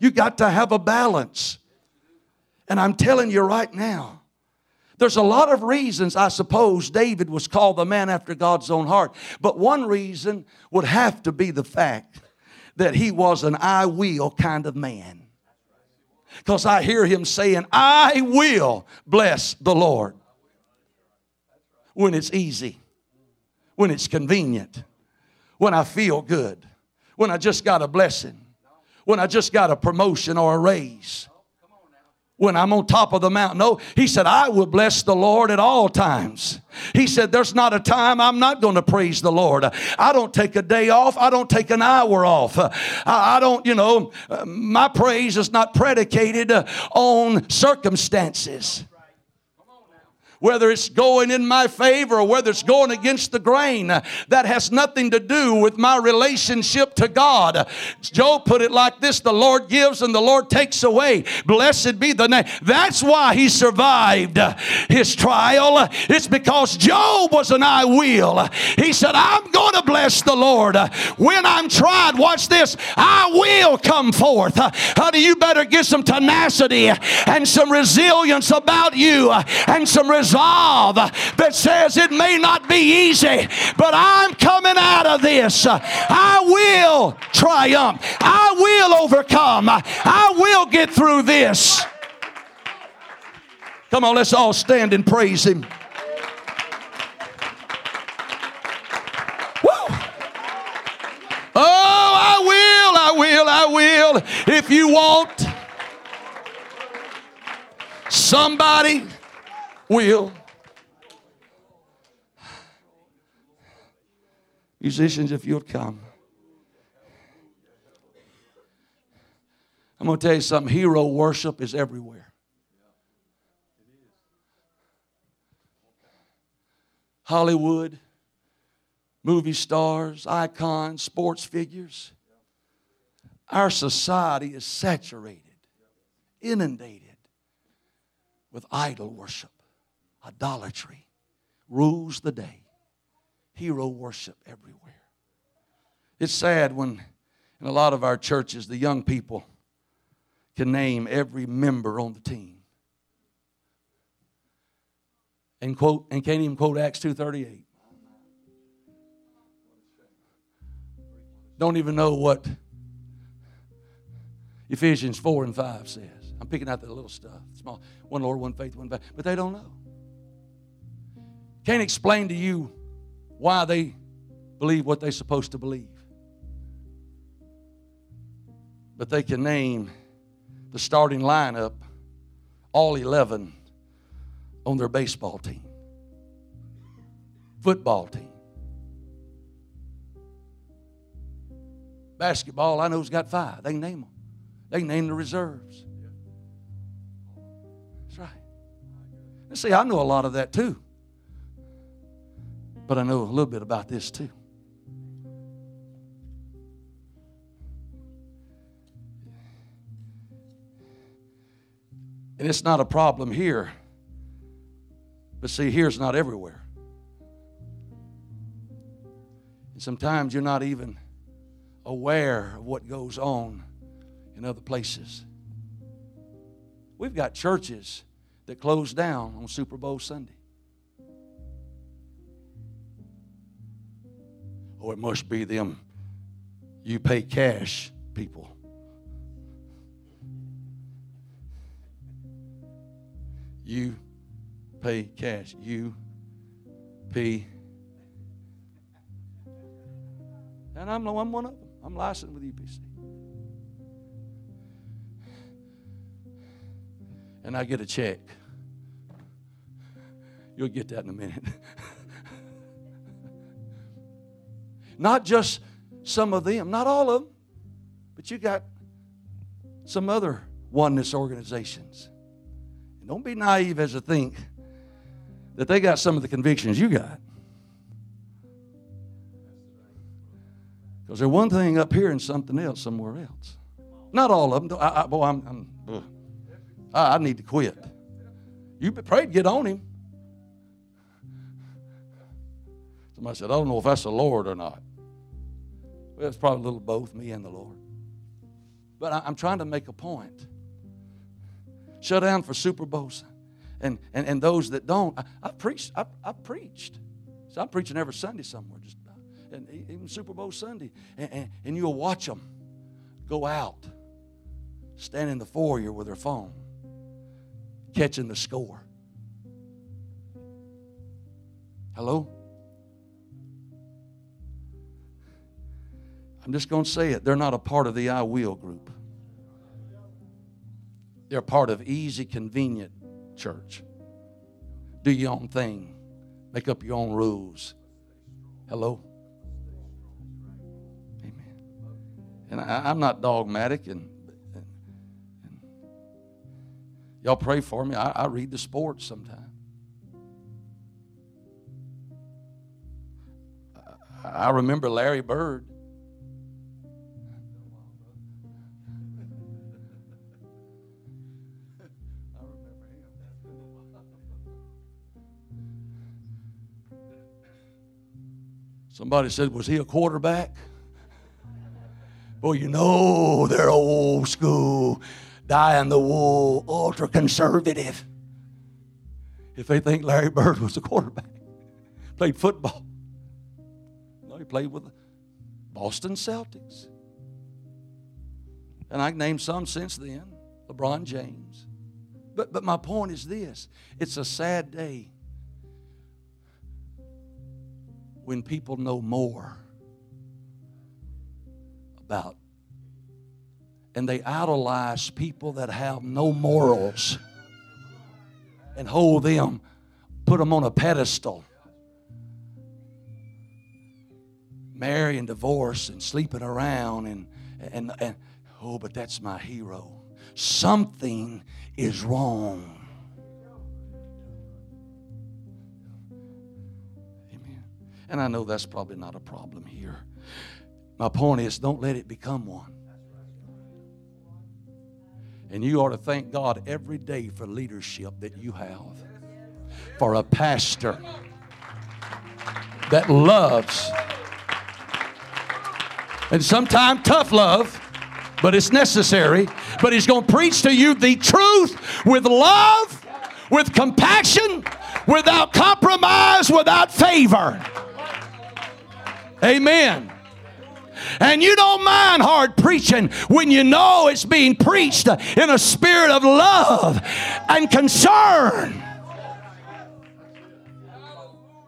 You got to have a balance. And I'm telling you right now, there's a lot of reasons I suppose David was called the man after God's own heart. But one reason would have to be the fact that he was an I will kind of man. Because I hear him saying, I will bless the Lord when it's easy, when it's convenient, when I feel good, when I just got a blessing, when I just got a promotion or a raise when I'm on top of the mountain. No, he said, I will bless the Lord at all times. He said, There's not a time I'm not going to praise the Lord. I don't take a day off. I don't take an hour off. I don't, you know, my praise is not predicated on circumstances whether it's going in my favor or whether it's going against the grain. That has nothing to do with my relationship to God. Job put it like this the Lord gives and the Lord takes away. Blessed be the name. That's why he survived his trial. It's because Job was an I will. He said, I'm going to bless the Lord. When I'm tried, watch this, I will come forth. Honey, you better get some tenacity and some resilience about you and some resilience resolve that says it may not be easy, but I'm coming out of this. I will triumph. I will overcome. I will get through this. Come on, let's all stand and praise Him. Oh, I will, I will, I will. If you want somebody will. Musicians, if you'll come. I'm going to tell you something hero worship is everywhere. Hollywood, movie stars, icons, sports figures. Our society is saturated, inundated with idol worship idolatry rules the day. Hero worship everywhere. It's sad when in a lot of our churches the young people can name every member on the team. And quote and can't even quote Acts 238. Don't even know what Ephesians 4 and 5 says. I'm picking out the little stuff. Small. One Lord, one faith, one faith. But they don't know. Can't explain to you why they believe what they're supposed to believe. But they can name the starting lineup, all 11, on their baseball team, football team. Basketball, I know's got five. They name them. They name the reserves. That's right. And see, I know a lot of that too. But I know a little bit about this too. And it's not a problem here. But see, here's not everywhere. And sometimes you're not even aware of what goes on in other places. We've got churches that close down on Super Bowl Sunday. Oh, it must be them you pay cash people. You pay cash. You pay. And I'm, I'm one of them. I'm licensed with UPC. And I get a check. You'll get that in a minute. *laughs* not just some of them, not all of them, but you got some other oneness organizations. And don't be naive as to think that they got some of the convictions you got. Because there's one thing up here and something else somewhere else. Not all of them. I, I, boy, I'm, I'm I, I, need to quit. You prayed, get on him. Somebody said, I don't know if that's the Lord or not. Well, it's probably a little both, me and the Lord. But I, am trying to make a point. Shut down for Super Bowls. And, and, and those that don't, I, I preached. I, I preached. So I'm preaching every Sunday somewhere, just about. And even Super Bowl Sunday. And, and, and you'll watch them go out, stand in the foyer with their phone, catching the score. Hello? I'm just going to say it. They're not a part of the I Will group. They're part of easy, convenient church. Do your own thing. Make up your own rules. Hello? Amen. And I, am not dogmatic, and, and, and, y'all pray for me. I, I read the sports sometimes. I, I remember Larry Bird Somebody said, Was he a quarterback? Well, you know they're old school, die in the wool, ultra conservative. If they think Larry Bird was a quarterback, played football. No, he played with the Boston Celtics. And I named some since then, LeBron James. But, but my point is this it's a sad day when people know more about and they idolize people that have no morals and hold them put them on a pedestal. Marry and divorce and sleeping around and and, and oh but that's my hero. Something is wrong And I know that's probably not a problem here. My point is, don't let it become one. And you ought to thank God every day for leadership that you have, for a pastor that loves, and sometimes tough love, but it's necessary. But he's going to preach to you the truth with love, with compassion, without compromise, without favor. Amen. And you don't mind hard preaching when you know it's being preached in a spirit of love and concern.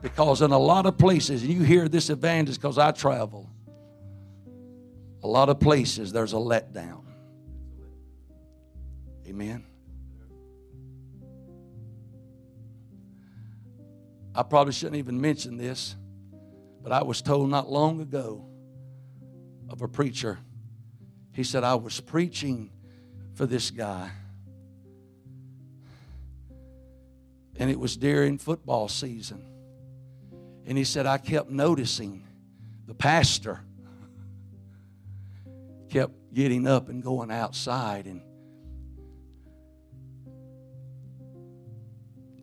Because in a lot of places, you hear this evangelist because I travel, a lot of places there's a letdown. Amen. I probably shouldn't even mention this. But I was told not long ago of a preacher. He said, I was preaching for this guy. And it was during football season. And he said, I kept noticing the pastor kept getting up and going outside and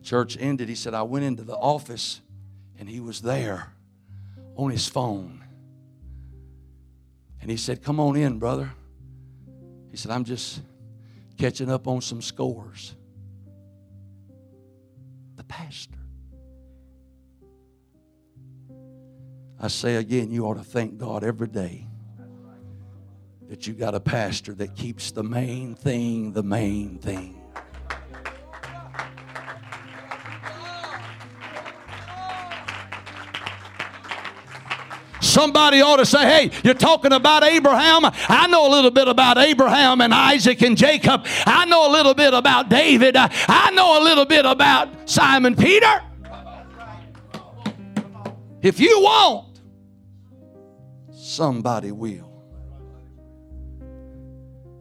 church ended he said i went into the office and he was there on his phone. And he said, Come on in, brother. He said, I'm just catching up on some scores. The pastor. I say again, you ought to thank God every day that you got a pastor that keeps the main thing the main thing. Somebody ought to say, hey, you're talking about Abraham. I know a little bit about Abraham and Isaac and Jacob. I know a little bit about David. I know a little bit about Simon Peter. If you won't, somebody will.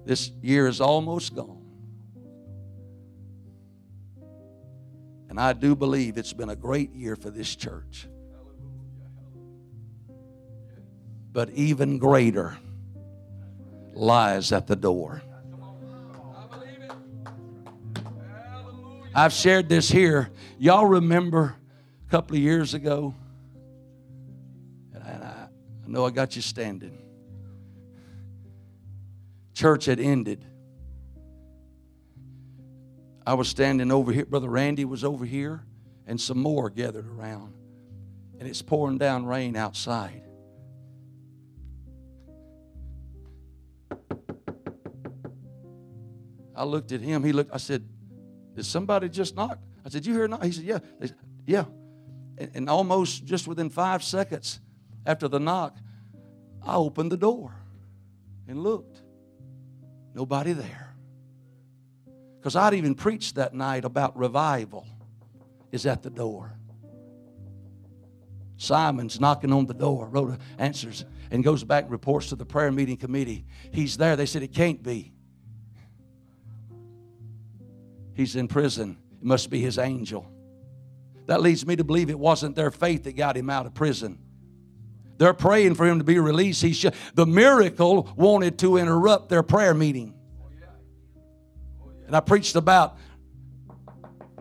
This year is almost gone. And I do believe it's been a great year for this church. But even greater lies at the door. I've shared this here. Y'all remember a couple of years ago? And I, I know I got you standing. Church had ended. I was standing over here. Brother Randy was over here, and some more gathered around. And it's pouring down rain outside. I looked at him. He looked. I said, "Did somebody just knock?" I said, "You hear knock?" He said, "Yeah." Said, "Yeah." And, and almost just within five seconds after the knock, I opened the door and looked. Nobody there. Because I'd even preached that night about revival is at the door. Simon's knocking on the door, Rhoda answers, and goes back and reports to the prayer meeting committee. He's there. They said it can't be. He's in prison. It must be his angel. That leads me to believe it wasn't their faith that got him out of prison. They're praying for him to be released. He the miracle wanted to interrupt their prayer meeting. And I preached about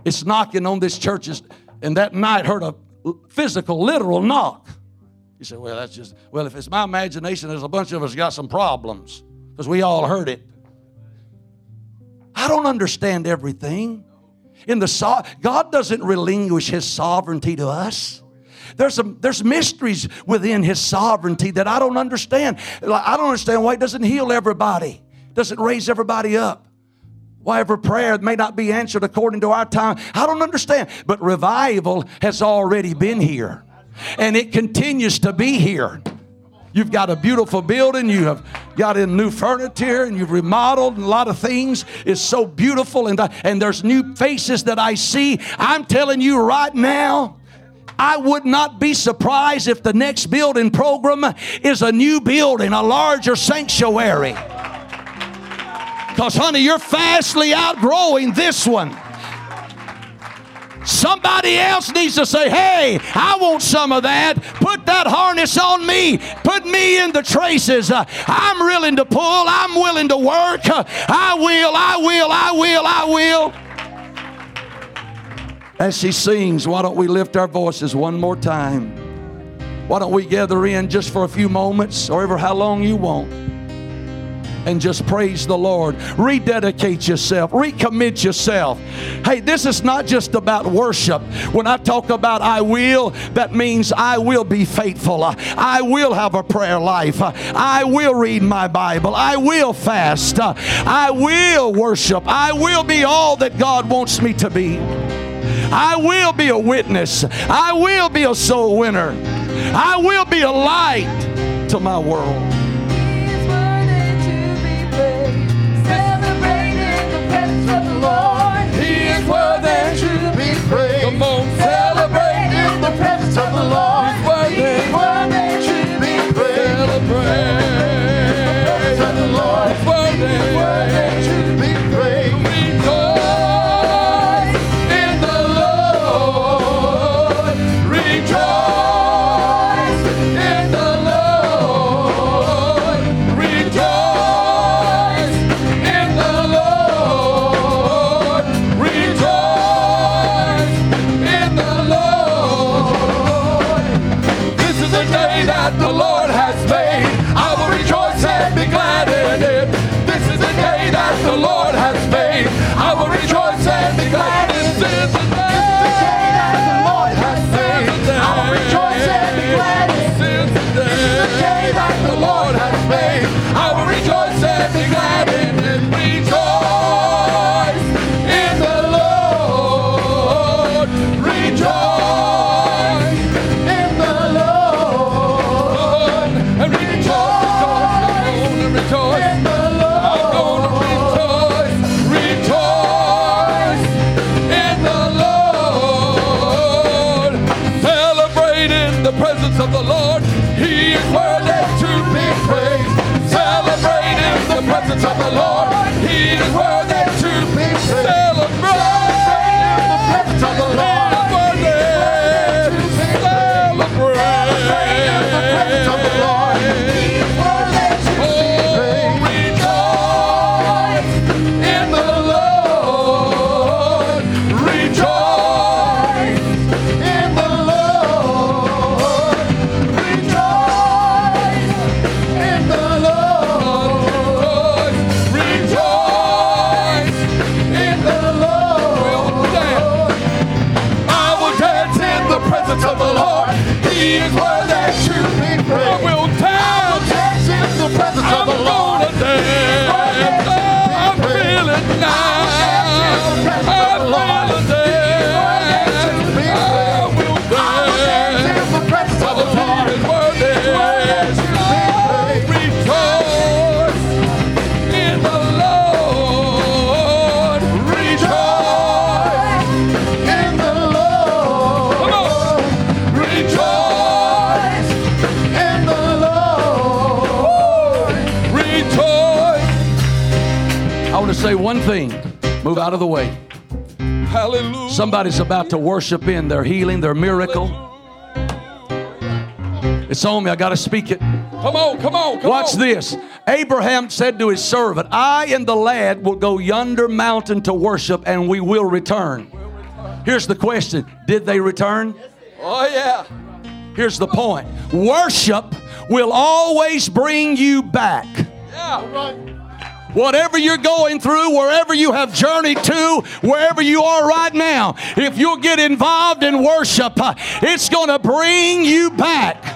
it's knocking on this church's, and that night heard a physical, literal knock. You say, well, that's just, well, if it's my imagination, there's a bunch of us got some problems because we all heard it. I don't understand everything. In the so- God doesn't relinquish His sovereignty to us. There's some there's mysteries within His sovereignty that I don't understand. I don't understand why He doesn't heal everybody, doesn't raise everybody up. Why every prayer may not be answered according to our time. I don't understand. But revival has already been here. And it continues to be here. You've got a beautiful building. You have got in new furniture and you've remodeled and a lot of things. It's so beautiful and, and there's new faces that I see. I'm telling you right now, I would not be surprised if the next building program is a new building, a larger sanctuary. Because, honey, you're fastly outgrowing this one. Somebody else needs to say, Hey, I want some of that. Put that harness on me. Put me in the traces. Uh, I'm willing to pull. I'm willing to work. Uh, I will, I will, I will, I will. As she sings, why don't we lift our voices one more time? Why don't we gather in just for a few moments or ever how long you want? And just praise the Lord. Rededicate yourself, recommit yourself. Hey, this is not just about worship. When I talk about I will, that means I will be faithful. I will have a prayer life. I will read my Bible. I will fast. I will worship. I will be all that God wants me to be. I will be a witness. I will be a soul winner. I will be a light to my world. Come on, one thing move out of the way. Hallelujah. Somebody's about to worship in their healing, their miracle. It's on me. I got to speak it. Come on, come on, come Watch on. this. Abraham said to his servant, I and the lad will go yonder mountain to worship, and we will return. Here's the question Did they return? Oh, yeah. Here's the point worship will always bring you back. Yeah. Whatever you're going through, wherever you have journeyed to, wherever you are right now, if you'll get involved in worship, uh, it's going to bring you back.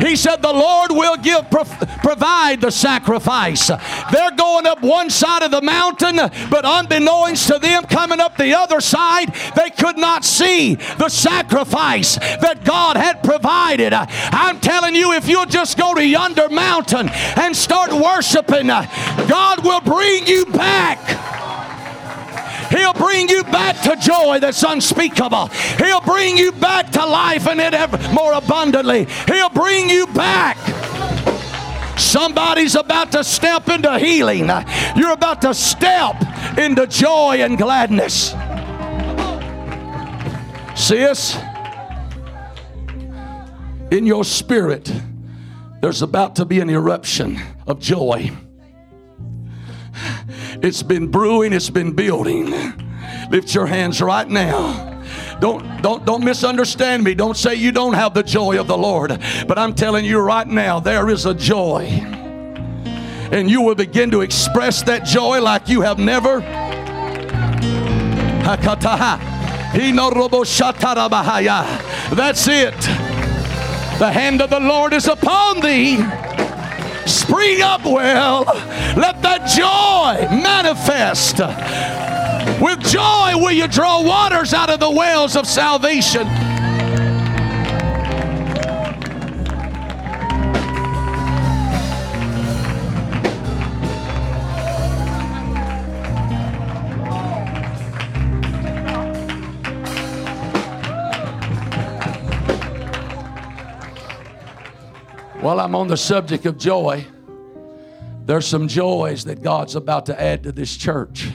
He said, The Lord will give, provide the sacrifice. They're going up one side of the mountain, but unbeknownst to them, coming up the other side, they could not see the sacrifice that God had provided. I'm telling you, if you'll just go to yonder mountain and start worshiping, God will bring you back. He'll bring you back to joy that's unspeakable. He'll bring you back to life and it ever more abundantly. He'll bring you back. Somebody's about to step into healing. You're about to step into joy and gladness. See us? in your spirit, there's about to be an eruption of joy. It's been brewing, it's been building. Lift your hands right now. Don't, don't, don't misunderstand me. Don't say you don't have the joy of the Lord. But I'm telling you right now, there is a joy. And you will begin to express that joy like you have never. That's it. The hand of the Lord is upon thee spring up well. Let that joy manifest. With joy will you draw waters out of the wells of salvation. While I'm on the subject of joy, there's some joys that God's about to add to this church.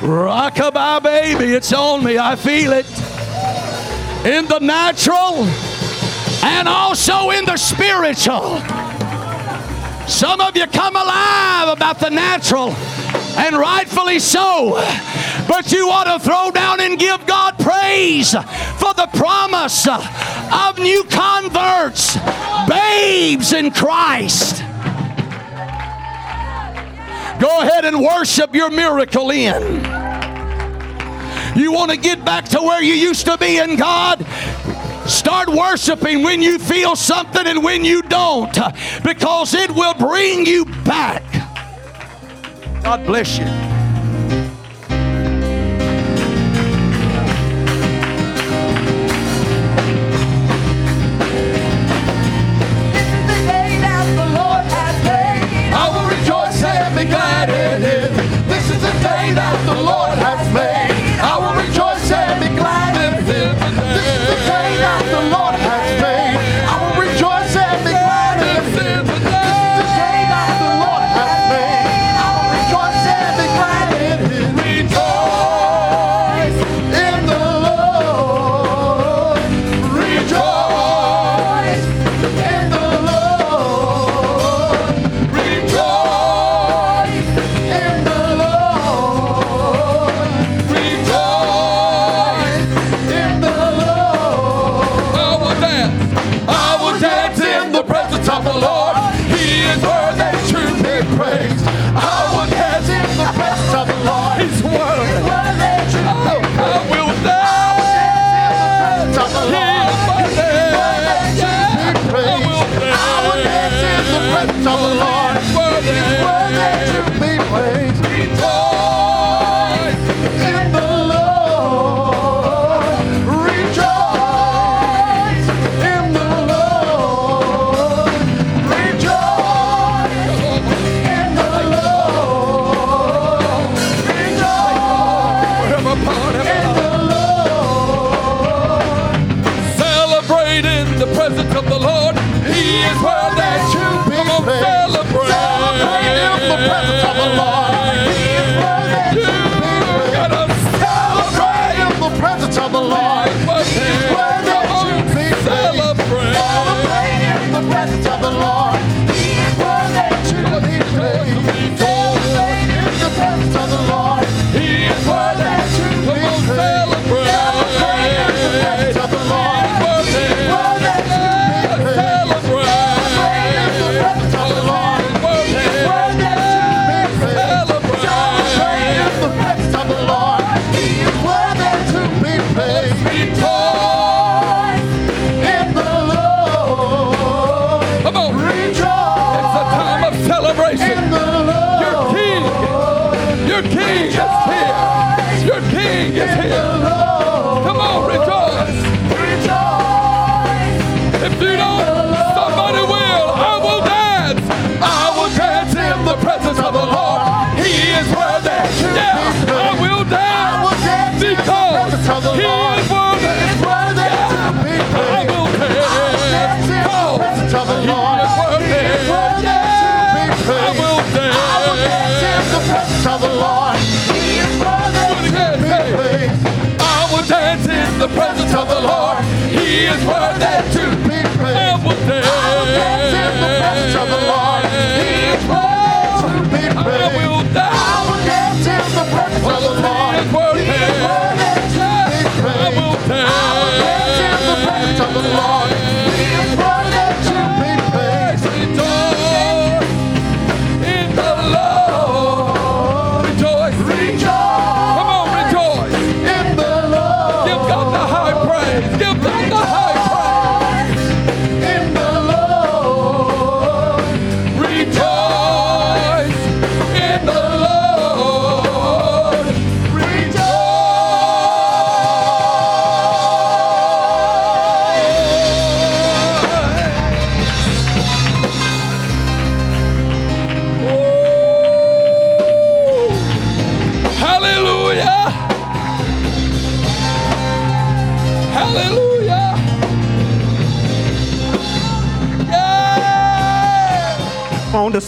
Rockabye, baby, it's on me. I feel it. In the natural, and also in the spiritual. Some of you come alive about the natural, and rightfully so. But you ought to throw down and give God praise for the promise of new converts, babes in Christ. Go ahead and worship your miracle in. You want to get back to where you used to be in God? Start worshiping when you feel something and when you don't, because it will bring you back. God bless you. The presence of the Lord. He is worthy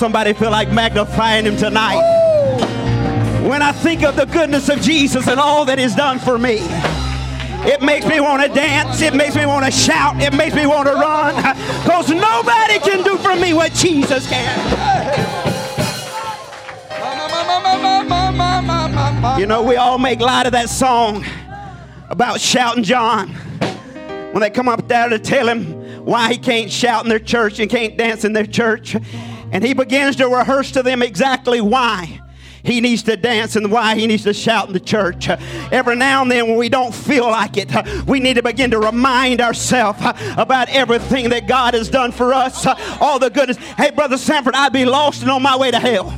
somebody feel like magnifying him tonight? When I think of the goodness of Jesus and all that he's done for me, it makes me want to dance. It makes me want to shout. It makes me want to run. Because nobody can do for me what Jesus can. You know, we all make light of that song about shouting John. When they come up there to tell him why he can't shout in their church and can't dance in their church. And he begins to rehearse to them exactly why he needs to dance and why he needs to shout in the church. Every now and then, when we don't feel like it, we need to begin to remind ourselves about everything that God has done for us, all the goodness. Hey, Brother Sanford, I'd be lost and on my way to hell.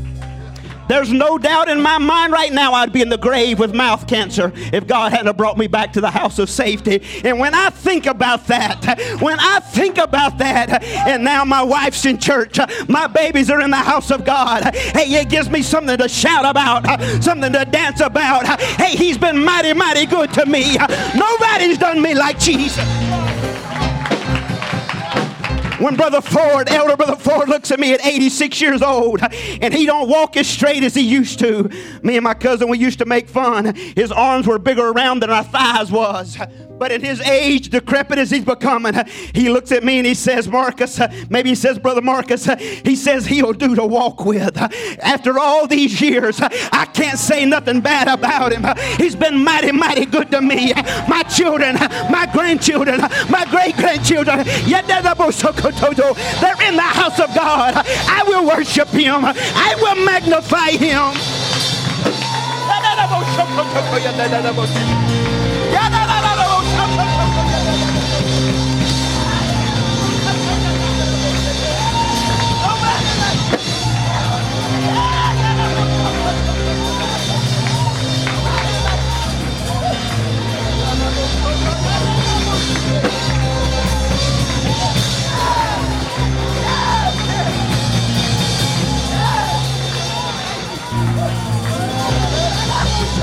There's no doubt in my mind right now I'd be in the grave with mouth cancer if God hadn't brought me back to the house of safety. And when I think about that, when I think about that, and now my wife's in church, my babies are in the house of God, hey, it gives me something to shout about, something to dance about. Hey, he's been mighty, mighty good to me. Nobody's done me like Jesus. When Brother Ford, Elder Brother Ford, looks at me at 86 years old and he don't walk as straight as he used to. Me and my cousin, we used to make fun. His arms were bigger around than our thighs was. But in his age, decrepit as he's becoming, he looks at me and he says, Marcus, maybe he says, Brother Marcus, he says he'll do to walk with. After all these years, I can't say nothing bad about him. He's been mighty, mighty good to me. My children, my grandchildren, my great grandchildren, they're in the house of God. I will worship him, I will magnify him.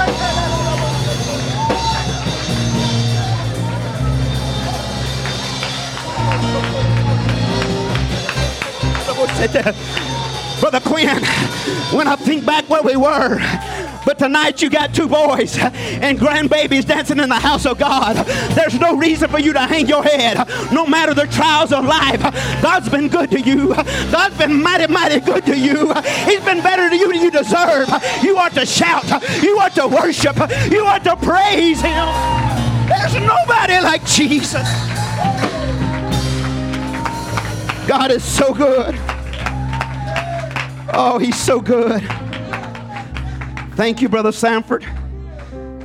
Hey! Brother Quinn, when I think back where we were, but tonight you got two boys and grandbabies dancing in the house of God. There's no reason for you to hang your head, no matter the trials of life. God's been good to you. God's been mighty, mighty good to you. He's been better to you than you deserve. You ought to shout. You ought to worship. You ought to praise Him. There's nobody like Jesus. God is so good. Oh, he's so good. Thank you, Brother Sanford.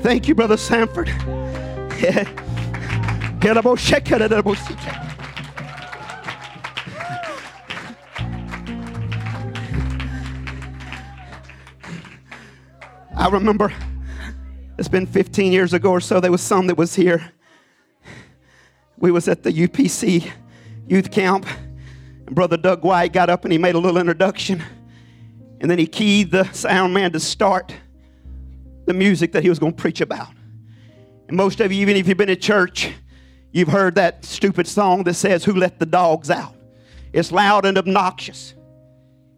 Thank you, Brother Sanford. *laughs* Oh, oh, I remember it's been 15 years ago or so there was some that was here we was at the upc youth camp brother doug white got up and he made a little introduction and then he keyed the sound man to start the music that he was going to preach about. And most of you, even if you've been in church, you've heard that stupid song that says, Who Let the Dogs Out? It's loud and obnoxious.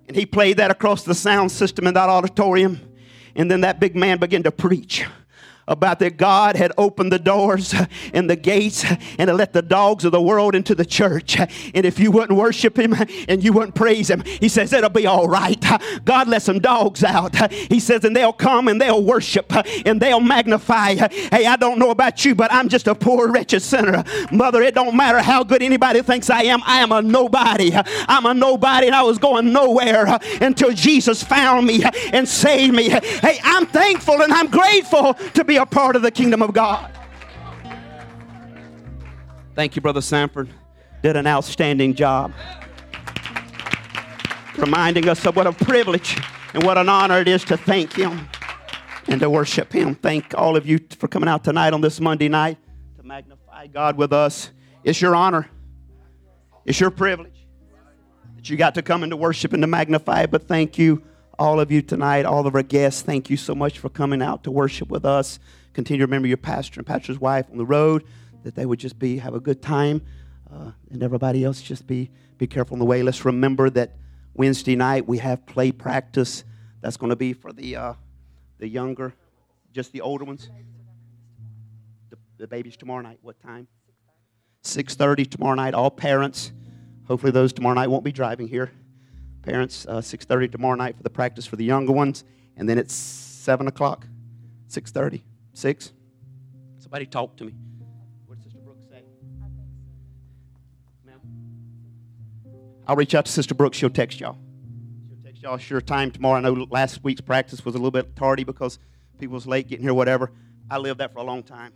And he played that across the sound system in that auditorium. And then that big man began to preach about that God had opened the doors and the gates and let the dogs of the world into the church. And if you wouldn't worship Him and you wouldn't praise Him, He says it'll be all right. God let some dogs out. He says, and they'll come and they'll worship and they'll magnify. Hey, I don't know about you, but I'm just a poor, wretched sinner. Mother, it don't matter how good anybody thinks I am. I am a nobody. I'm a nobody and I was going nowhere until Jesus found me and saved me. Hey, I'm thankful and I'm grateful to be a part of the kingdom of God. Thank you, Brother Sanford. Did an outstanding job reminding us of what a privilege and what an honor it is to thank Him and to worship Him. Thank all of you for coming out tonight on this Monday night to magnify God with us. It's your honor, it's your privilege that you got to come into worship and to magnify. But thank you, all of you tonight, all of our guests. Thank you so much for coming out to worship with us. Continue to remember your pastor and pastor's wife on the road, that they would just be have a good time, uh, and everybody else just be be careful on the way. Let's remember that Wednesday night we have play practice. That's going to be for the uh, the younger, just the older ones. The, the babies tomorrow night. What time? Six thirty tomorrow night. All parents. Hopefully those tomorrow night won't be driving here. Parents, uh, six thirty tomorrow night for the practice for the younger ones, and then it's seven o'clock. Six thirty. Six? Somebody talk to me. What did Sister Brooks say? Ma'am? I'll reach out to Sister Brooks. She'll text y'all. She'll text y'all sure time tomorrow. I know last week's practice was a little bit tardy because people was late getting here, whatever. I lived that for a long time.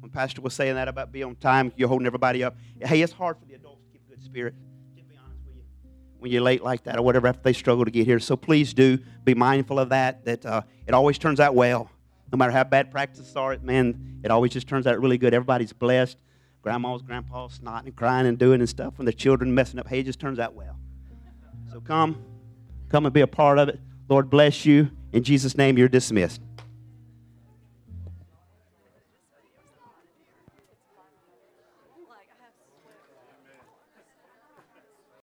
When Pastor was saying that about being on time, you're holding everybody up. Hey, it's hard for the adults to keep a good spirit. When you're late like that or whatever, after they struggle to get here. So please do be mindful of that, that uh, it always turns out well. No matter how bad practices are, man, it always just turns out really good. Everybody's blessed. Grandma's, grandpa's snotting and crying and doing and stuff. When the children messing up, hey, it just turns out well. So come, come and be a part of it. Lord bless you. In Jesus' name, you're dismissed.